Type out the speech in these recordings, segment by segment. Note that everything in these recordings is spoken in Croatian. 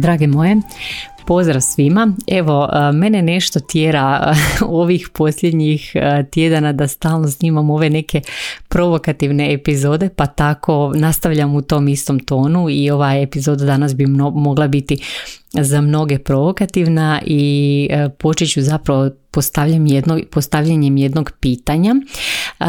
Drage moje, Pozdrav svima. Evo, mene nešto tjera ovih posljednjih tjedana da stalno snimam ove neke provokativne epizode, pa tako nastavljam u tom istom tonu i ova epizoda danas bi mogla biti za mnoge provokativna i e, počet ću zapravo postavljanjem jednog, postavljanjem jednog pitanja.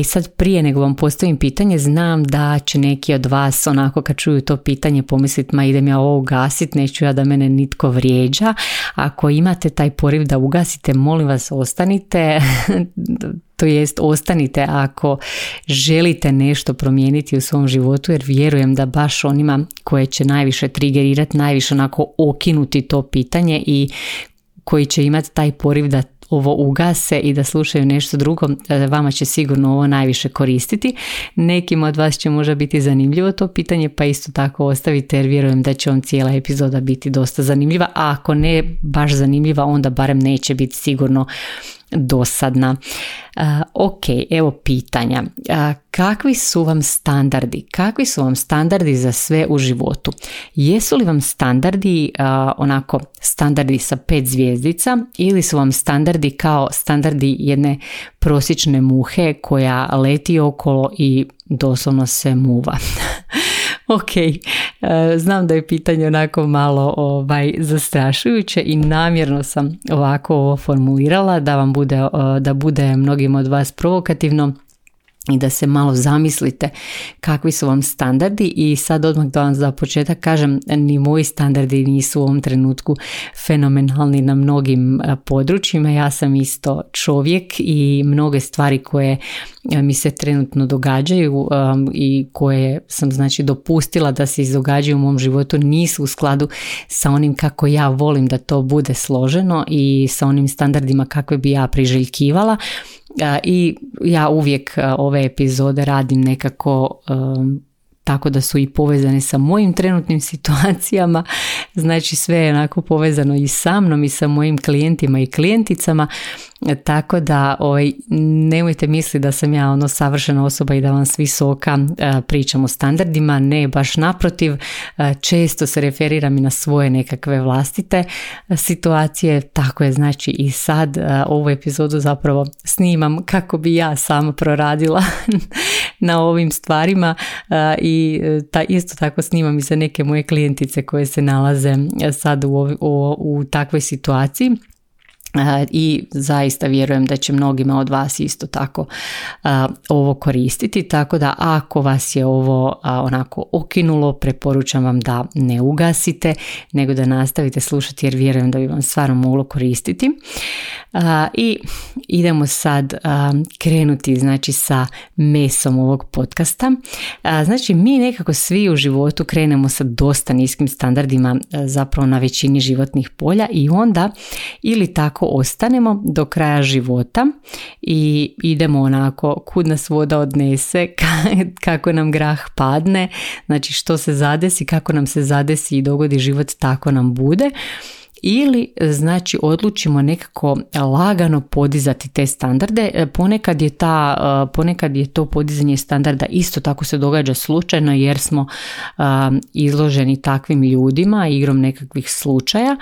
I sad prije nego vam postavim pitanje, znam da će neki od vas onako kad čuju to pitanje pomisliti ma idem ja ovo ugasiti, neću ja da mene nitko vrijeđa. Ako imate taj poriv da ugasite, molim vas ostanite, to jest ostanite ako želite nešto promijeniti u svom životu jer vjerujem da baš onima koje će najviše trigerirati, najviše onako okinuti to pitanje i koji će imati taj poriv da ovo ugase i da slušaju nešto drugo, e, vama će sigurno ovo najviše koristiti. Nekim od vas će možda biti zanimljivo to pitanje, pa isto tako ostavite jer vjerujem da će vam cijela epizoda biti dosta zanimljiva, a ako ne baš zanimljiva, onda barem neće biti sigurno dosadna. ok, evo pitanja. kakvi su vam standardi? Kakvi su vam standardi za sve u životu? Jesu li vam standardi onako standardi sa pet zvijezdica ili su vam standardi kao standardi jedne prosječne muhe koja leti okolo i doslovno se muva? ok, e, znam da je pitanje onako malo ovaj, zastrašujuće i namjerno sam ovako ovo formulirala da vam bude, e, da bude mnogim od vas provokativno i da se malo zamislite kakvi su vam standardi. I sad odmah da vam za početak kažem ni moji standardi nisu u ovom trenutku fenomenalni na mnogim područjima. Ja sam isto čovjek i mnoge stvari koje mi se trenutno događaju i koje sam znači dopustila da se izdogađaju u mom životu nisu u skladu sa onim kako ja volim da to bude složeno i sa onim standardima kakve bi ja priželjkivala i ja uvijek ove epizode radim nekako tako da su i povezane sa mojim trenutnim situacijama, znači sve je onako povezano i sa mnom i sa mojim klijentima i klijenticama, tako da ovaj, nemojte misliti da sam ja ono savršena osoba i da vam svi soka e, pričam o standardima, ne baš naprotiv, e, često se referiram i na svoje nekakve vlastite e, situacije, tako je znači i sad ovu epizodu zapravo snimam kako bi ja sama proradila na ovim stvarima i ta, isto tako snimam i za neke moje klijentice koje se nalaze sad u, u, u takvoj situaciji i zaista vjerujem da će mnogima od vas isto tako ovo koristiti. Tako da ako vas je ovo onako okinulo preporučam vam da ne ugasite nego da nastavite slušati jer vjerujem da bi vam stvarno moglo koristiti. I idemo sad krenuti znači sa mesom ovog podcasta. Znači mi nekako svi u životu krenemo sa dosta niskim standardima zapravo na većini životnih polja i onda ili tako ostanemo do kraja života i idemo onako kud nas voda odnese, kako nam grah padne, znači što se zadesi, kako nam se zadesi i dogodi život, tako nam bude ili znači odlučimo nekako lagano podizati te standarde. E, ponekad je, ta, e, ponekad je to podizanje standarda isto tako se događa slučajno jer smo izloženi takvim ljudima igrom nekakvih slučaja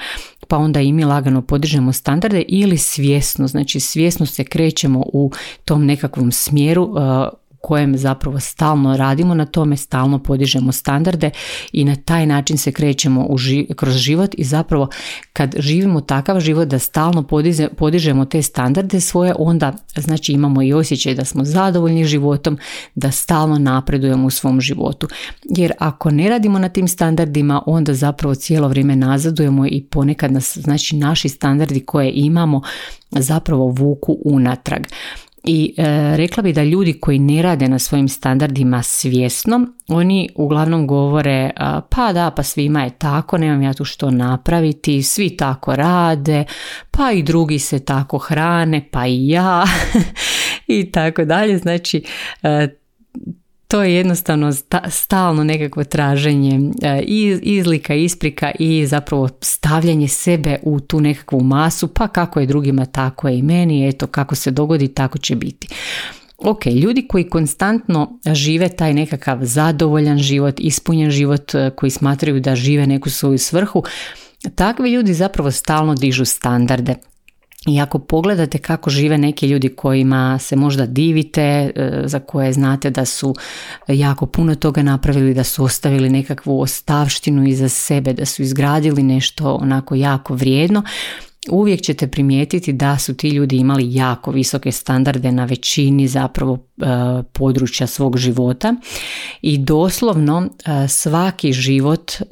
pa onda i mi lagano podižemo standarde ili svjesno, znači svjesno se krećemo u tom nekakvom smjeru kojem zapravo stalno radimo na tome, stalno podižemo standarde i na taj način se krećemo u kroz život i zapravo kad živimo takav život da stalno podize, podižemo te standarde svoje, onda znači imamo i osjećaj da smo zadovoljni životom, da stalno napredujemo u svom životu. Jer ako ne radimo na tim standardima, onda zapravo cijelo vrijeme nazadujemo i ponekad nas, znači naši standardi koje imamo zapravo vuku unatrag. I e, rekla bi da ljudi koji ne rade na svojim standardima svjesno, oni uglavnom govore pa da, pa svima je tako, nemam ja tu što napraviti, svi tako rade, pa i drugi se tako hrane, pa i ja i tako dalje. Znači, e, to je jednostavno stalno nekakvo traženje e, izlika, isprika i zapravo stavljanje sebe u tu nekakvu masu, pa kako je drugima, tako je i meni, eto kako se dogodi, tako će biti. Ok, ljudi koji konstantno žive taj nekakav zadovoljan život, ispunjen život, e, koji smatraju da žive neku svoju svrhu, takvi ljudi zapravo stalno dižu standarde. I ako pogledate kako žive neki ljudi kojima se možda divite, e, za koje znate da su jako puno toga napravili, da su ostavili nekakvu ostavštinu iza sebe, da su izgradili nešto onako jako vrijedno, uvijek ćete primijetiti da su ti ljudi imali jako visoke standarde na većini zapravo e, područja svog života i doslovno e, svaki život e,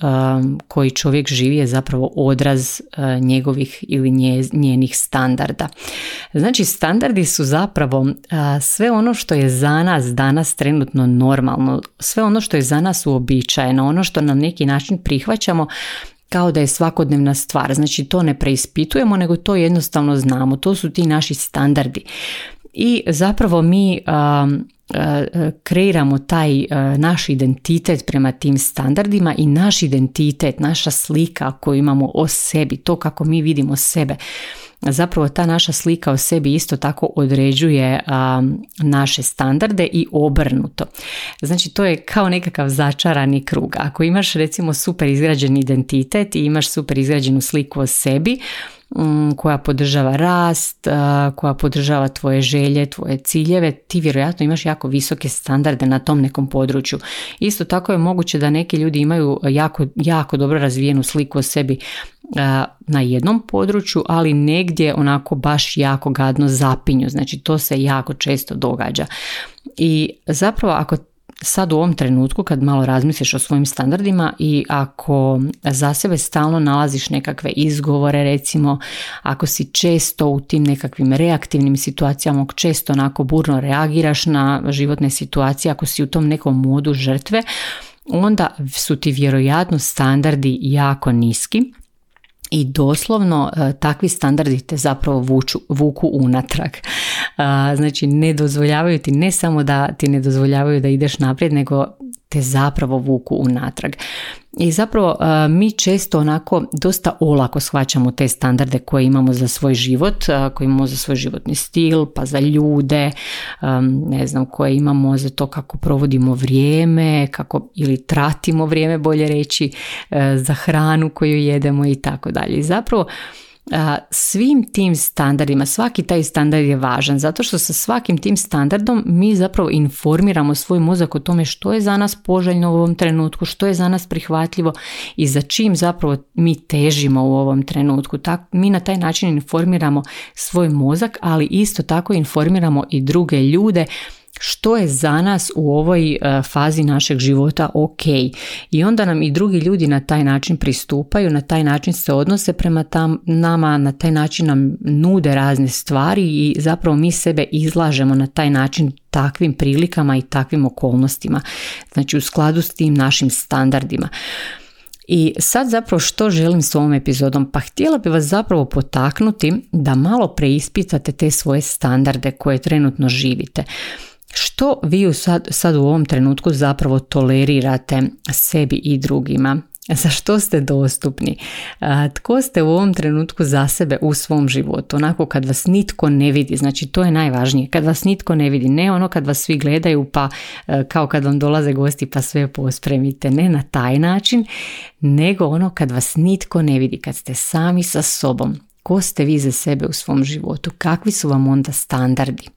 koji čovjek živi je zapravo odraz njegovih ili njenih standarda. Znači standardi su zapravo sve ono što je za nas danas trenutno normalno, sve ono što je za nas uobičajeno, ono što na neki način prihvaćamo kao da je svakodnevna stvar. Znači to ne preispitujemo, nego to jednostavno znamo. To su ti naši standardi. I zapravo mi kreiramo taj naš identitet prema tim standardima i naš identitet, naša slika koju imamo o sebi, to kako mi vidimo sebe zapravo ta naša slika o sebi isto tako određuje naše standarde i obrnuto. Znači to je kao nekakav začarani krug. Ako imaš recimo super izgrađen identitet i imaš super izgrađenu sliku o sebi, koja podržava rast, koja podržava tvoje želje, tvoje ciljeve, ti vjerojatno imaš jako visoke standarde na tom nekom području. Isto tako je moguće da neki ljudi imaju jako, jako dobro razvijenu sliku o sebi na jednom području, ali negdje onako baš jako gadno zapinju. Znači to se jako često događa. I zapravo ako sad u ovom trenutku kad malo razmisliš o svojim standardima i ako za sebe stalno nalaziš nekakve izgovore recimo ako si često u tim nekakvim reaktivnim situacijama često onako burno reagiraš na životne situacije ako si u tom nekom modu žrtve onda su ti vjerojatno standardi jako niski i doslovno e, takvi standardi te zapravo vuču, vuku unatrag. Znači ne dozvoljavaju ti ne samo da ti ne dozvoljavaju da ideš naprijed, nego te zapravo vuku unatrag. I zapravo mi često onako dosta olako shvaćamo te standarde koje imamo za svoj život, koje imamo za svoj životni stil, pa za ljude, ne znam, koje imamo za to kako provodimo vrijeme, kako ili tratimo vrijeme bolje reći, e, za hranu koju jedemo i tako dalje. I zapravo svim tim standardima, svaki taj standard je važan zato što sa svakim tim standardom mi zapravo informiramo svoj mozak o tome što je za nas poželjno u ovom trenutku, što je za nas prihvatljivo i za čim zapravo mi težimo u ovom trenutku. Tak, mi na taj način informiramo svoj mozak, ali isto tako informiramo i druge ljude što je za nas u ovoj e, fazi našeg života ok. I onda nam i drugi ljudi na taj način pristupaju, na taj način se odnose prema tam, nama, na taj način nam nude razne stvari i zapravo mi sebe izlažemo na taj način takvim prilikama i takvim okolnostima. Znači u skladu s tim našim standardima. I sad zapravo što želim s ovom epizodom? Pa htjela bi vas zapravo potaknuti da malo preispitate te svoje standarde koje trenutno živite. Što vi sad, sad u ovom trenutku zapravo tolerirate sebi i drugima? Za što ste dostupni? Tko ste u ovom trenutku za sebe u svom životu? Onako kad vas nitko ne vidi, znači to je najvažnije. Kad vas nitko ne vidi, ne ono kad vas svi gledaju pa e, kao kad vam dolaze gosti pa sve pospremite. Ne na taj način, nego ono kad vas nitko ne vidi, kad ste sami sa sobom. Ko ste vi za sebe u svom životu? Kakvi su vam onda standardi?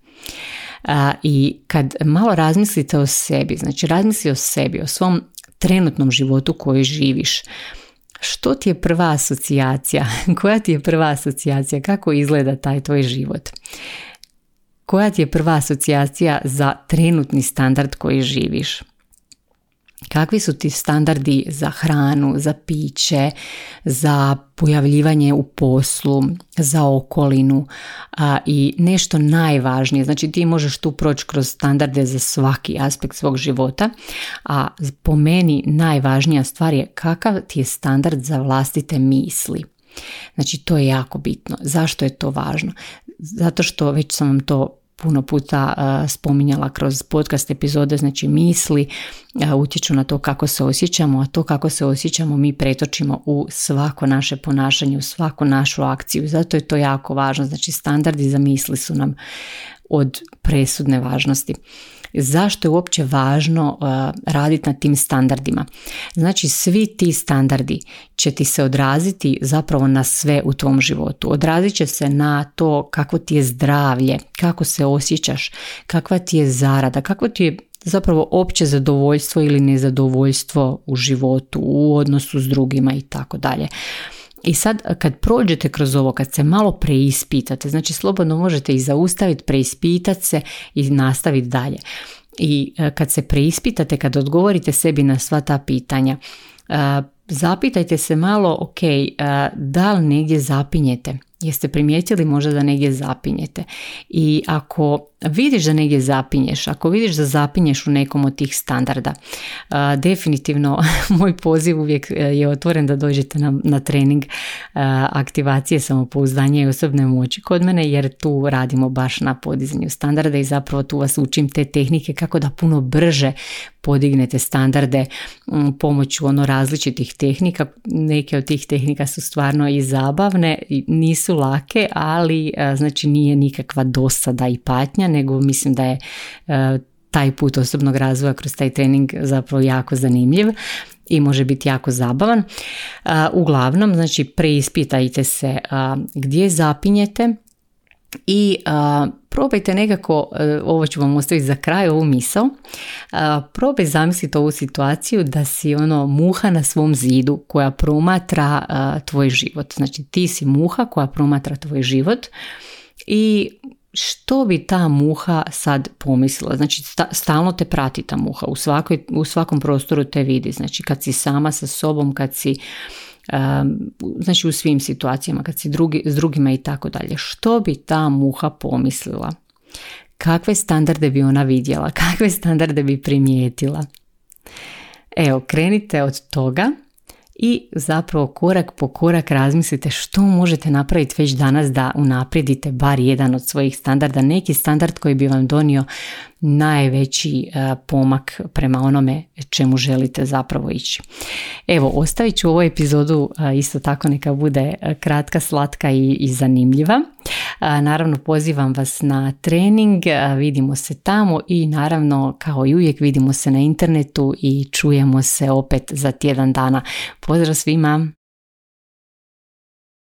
I kad malo razmislite o sebi, znači razmisli o sebi, o svom trenutnom životu koji živiš, što ti je prva asocijacija? Koja ti je prva asocijacija? Kako izgleda taj tvoj život? Koja ti je prva asocijacija za trenutni standard koji živiš? Kakvi su ti standardi za hranu, za piće, za pojavljivanje u poslu, za okolinu a, i nešto najvažnije. Znači ti možeš tu proći kroz standarde za svaki aspekt svog života, a po meni najvažnija stvar je kakav ti je standard za vlastite misli. Znači to je jako bitno. Zašto je to važno? Zato što već sam vam to puno puta spominjala kroz podcast epizode, znači misli utječu na to kako se osjećamo, a to kako se osjećamo mi pretočimo u svako naše ponašanje, u svaku našu akciju. Zato je to jako važno. Znači standardi za misli su nam od presudne važnosti zašto je uopće važno uh, raditi na tim standardima. Znači svi ti standardi će ti se odraziti zapravo na sve u tvom životu. Odrazit će se na to kako ti je zdravlje, kako se osjećaš, kakva ti je zarada, kako ti je zapravo opće zadovoljstvo ili nezadovoljstvo u životu, u odnosu s drugima i tako dalje. I sad kad prođete kroz ovo, kad se malo preispitate, znači slobodno možete i zaustaviti, preispitati se i nastaviti dalje. I e, kad se preispitate, kad odgovorite sebi na sva ta pitanja, e, zapitajte se malo, ok, e, da li negdje zapinjete? Jeste primijetili možda da negdje zapinjete? I ako vidiš da negdje zapinješ, ako vidiš da zapinješ u nekom od tih standarda, definitivno moj poziv uvijek e, je otvoren da dođete na, na trening aktivacije samopouzdanja i osobne moći kod mene jer tu radimo baš na podizanju standarda i zapravo tu vas učim te tehnike kako da puno brže podignete standarde pomoću ono različitih tehnika. Neke od tih tehnika su stvarno i zabavne, nisu lake, ali znači nije nikakva dosada i patnja nego mislim da je e, taj put osobnog razvoja kroz taj trening zapravo jako zanimljiv i može biti jako zabavan. E, uglavnom, znači preispitajte se e, gdje zapinjete i probajte nekako, ovo ću vam ostaviti za kraj ovu misao, probaj zamisliti ovu situaciju da si ono muha na svom zidu koja promatra tvoj život. Znači ti si muha koja promatra tvoj život i što bi ta muha sad pomislila? Znači, stalno te prati ta muha, u, svakoj, u svakom prostoru te vidi. Znači, kad si sama sa sobom, kad si, znači u svim situacijama, kad si drugi, s drugima i tako dalje. Što bi ta muha pomislila? Kakve standarde bi ona vidjela? Kakve standarde bi primijetila? Evo, krenite od toga i zapravo korak po korak razmislite što možete napraviti već danas da unaprijedite bar jedan od svojih standarda, neki standard koji bi vam donio najveći e, pomak prema onome čemu želite zapravo ići. Evo, ostavit ću ovu epizodu e, isto tako neka bude e, kratka, slatka i, i zanimljiva. Naravno pozivam vas na trening, vidimo se tamo i naravno kao i uvijek vidimo se na internetu i čujemo se opet za tjedan dana. Pozdrav svima!